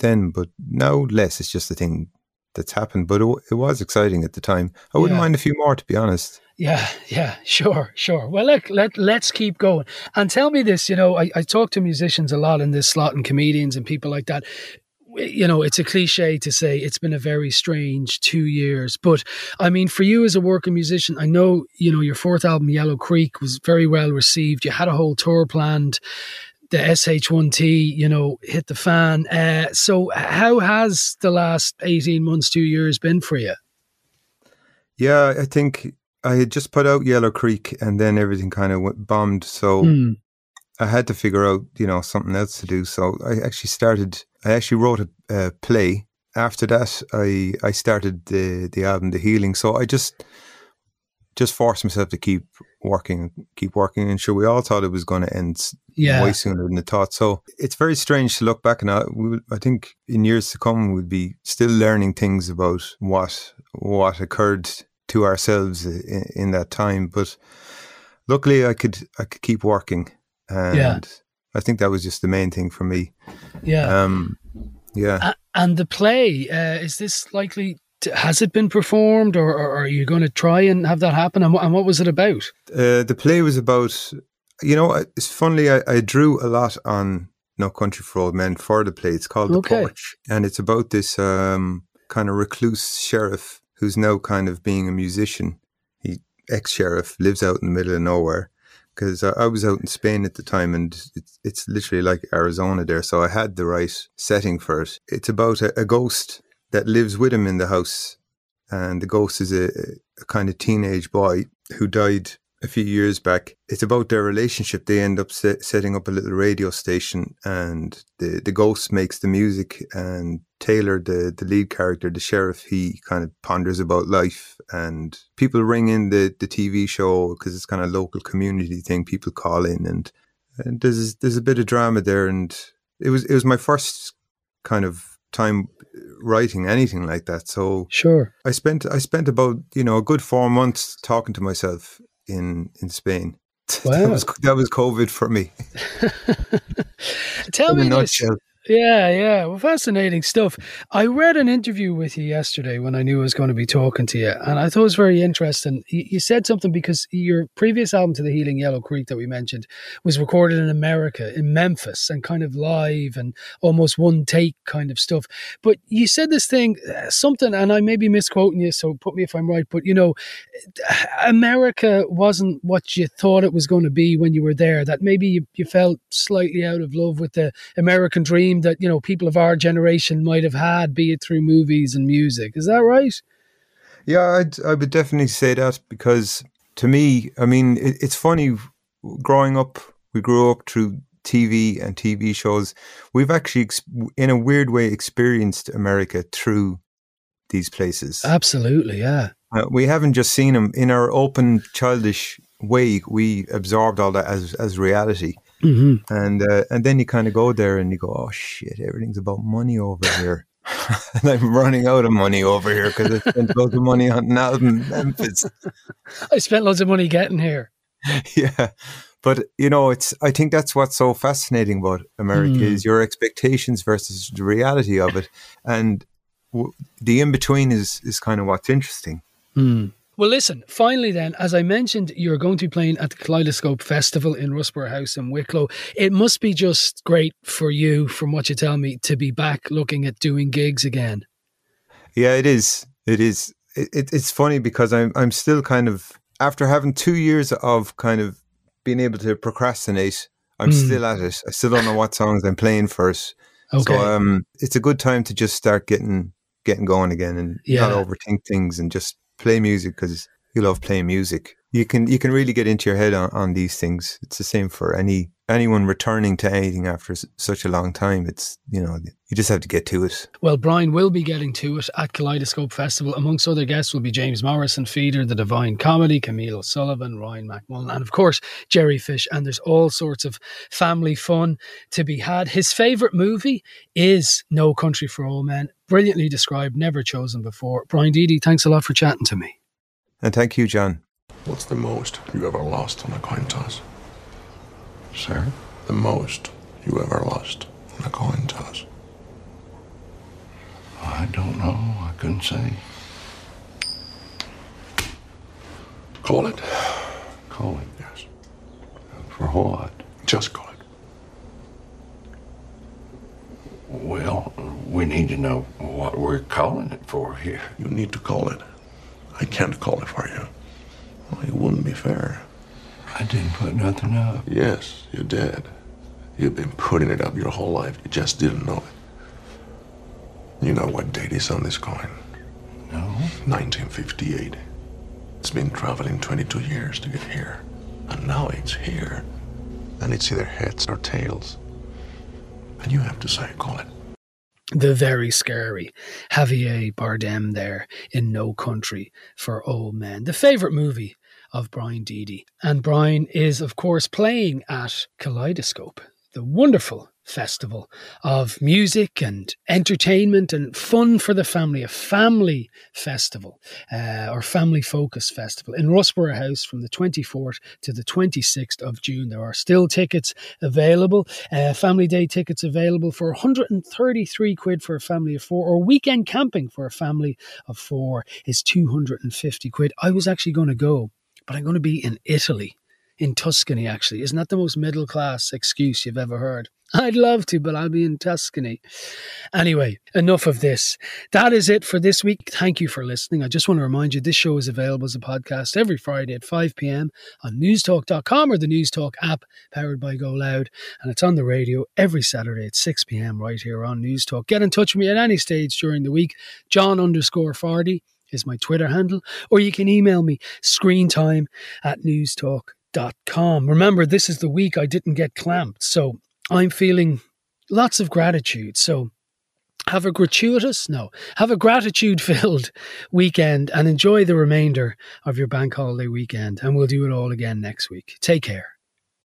then. But now less. It's just a thing that's happened. But it, it was exciting at the time. I wouldn't Yeah. mind a few more, to be honest. Yeah, yeah, sure, sure. Well, look, let, let's keep going. And tell me this, you know, I, I talk to musicians a lot in this slot and comedians and people like that. you know, it's a cliche to say it's been a very strange two years. But I mean, for you as a working musician, I know, you know, your fourth album, Yellow Creek, was very well received. You had a whole tour planned. The SH1T, you know, hit the fan. Uh, so, how has the last 18 months, two years been for you? Yeah, I think I had just put out Yellow Creek and then everything kind of went bombed. So, Mm. I had to figure out, you know, something else to do. So I actually started. I actually wrote a, a play. After that, I I started the the album, The Healing. So I just just forced myself to keep working, keep working, and sure, we all thought it was going to end Yeah. way sooner than I thought. So it's very strange to look back, and I, we, I think in years to come we'll be still learning things about what what occurred to ourselves in, in that time. But luckily, I could I could keep working, and Yeah. I think that was just the main thing for me. Yeah. Um, yeah. And the play, uh, is this likely, has it been performed or, or are you going to try and have that happen? And, and what was it about? Uh, the play was about, you know, it's funnily, I, I drew a lot on No Country for Old Men for the play. It's called Okay. The Porch. And it's about this um, kind of recluse sheriff who's now kind of being a musician. He, ex sheriff, lives out in the middle of nowhere. Because I, I was out in Spain at the time and it's, it's literally like Arizona there. So I had the right setting for it. It's about a, a ghost that lives with him in the house. And the ghost is a, a kind of teenage boy who died a few years back. It's about their relationship. They end up se- setting up a little radio station, and the the ghost makes the music, and Taylor, the the lead character, the sheriff, he kind of ponders about life, and people ring in the the TV show because it's kind of local community thing. People call in, and, and there's there's a bit of drama there, and it was it was my first kind of time uh, writing anything like that. So Sure. I spent I spent about you know a good four months talking to myself in in Spain. that was that was COVID for me. Tell in me this. nutshell. Yeah, yeah. Well, fascinating stuff. I read an interview with you yesterday when I knew I was going to be talking to you, and I thought it was very interesting. You, said something because your previous album to the Healing Yellow Creek that we mentioned was recorded in America, in Memphis, and kind of live and almost one take kind of stuff. But you said this thing, uh, something, and I may be misquoting you, so put me if I'm right. But you know, America wasn't what you thought it was going to be when you were there. That maybe you, you felt slightly out of love with the American dream that you know people of our generation might have had, be it through movies and music. Is that right? Yeah, I'd, I would definitely say that because to me, I mean, it, it's funny. Growing up, we grew up through TV and TV shows. We've actually, in a weird way, experienced America through these places. Absolutely, yeah. Uh, we haven't just seen them in our open, childish way. We absorbed all that as as reality, hmm and uh, and then you kind of go there and you go, oh shit, everything's about money over here. and I'm running out of money over here because I spent loads of money on album in Memphis. I spent loads of money getting here. yeah, but you know, it's. I think that's what's so fascinating about America Mm. is your expectations versus the reality of it, and w- the in between is is kind of what's interesting. Hmm. Well, listen, finally, then, as I mentioned, you're going to be playing at the Kaleidoscope Festival in Russborough House in Wicklow. It must be just great for you, from what you tell me, to be back looking at doing gigs again. Yeah, it is. It is. It, it, it's funny because I'm I'm still kind of after having two years of kind of being able to procrastinate. I'm Mm. still at it. I still don't know what songs I'm playing first. Okay. So um, it's a good time to just start getting getting going again and Yeah. not overthink things and just play music because you love playing music. You can you can really get into your head on, on these things. It's the same for any anyone returning to anything after s- such a long time. It's you know you just have to get to it. Well, Brian will be getting to it at Kaleidoscope Festival. Amongst other guests will be James Morrison, Feeder, The Divine Comedy, Camille O'Sullivan, Ryan McMullen, and of course, Jerry Fish. And there's all sorts of family fun to be had. His favourite movie is No Country for Old Men. Brilliantly described, never chosen before. Brian Deady, thanks a lot for chatting to me. And thank you, John. What's the most you ever lost on a coin toss? Sir? The most you ever lost on a coin toss? I don't know. I couldn't say. Call it. Call it. Yes. For what? Just call it. Well, we need to know what we're calling it for here. You need to call it. I can't call it for you. Well, it wouldn't be fair. I didn't put nothing up. Yes, you did. You've been putting it up your whole life. You just didn't know it. You know what date is on this coin? No. 1958. It's been traveling 22 years to get here. And now it's here. And it's either heads or tails. And you have to say, call it. the very scary Javier Bardem there in No Country for Old Men, the favourite movie of Brian Deady. And Brian is, of course, playing at Kaleidoscope, the wonderful festival of music and entertainment and fun for the family, a family festival uh, or family focus festival in Russborough House from the 24th to the 26th of June. There are still tickets available, uh, family day tickets available for 133 quid for a family of four, or weekend camping for a family of four is 250 quid. I was actually going to go, but I'm going to be in Italy. In Tuscany, actually. Isn't that the most middle class excuse you've ever heard? I'd love to, but I'll be in Tuscany. Anyway, enough of this. That is it for this week. Thank you for listening. I just want to remind you this show is available as a podcast every Friday at 5 p.m. on newstalk.com or the Newstalk app powered by Go Loud. And it's on the radio every Saturday at 6 p.m. right here on Newstalk. Get in touch with me at any stage during the week. John underscore Fardy is my Twitter handle, or you can email me screentime at newstalk.com. Remember, this is the week I didn't get clamped, so I'm feeling lots of gratitude. So have a gratuitous, no, have a gratitude filled weekend and enjoy the remainder of your bank holiday weekend. And we'll do it all again next week. Take care.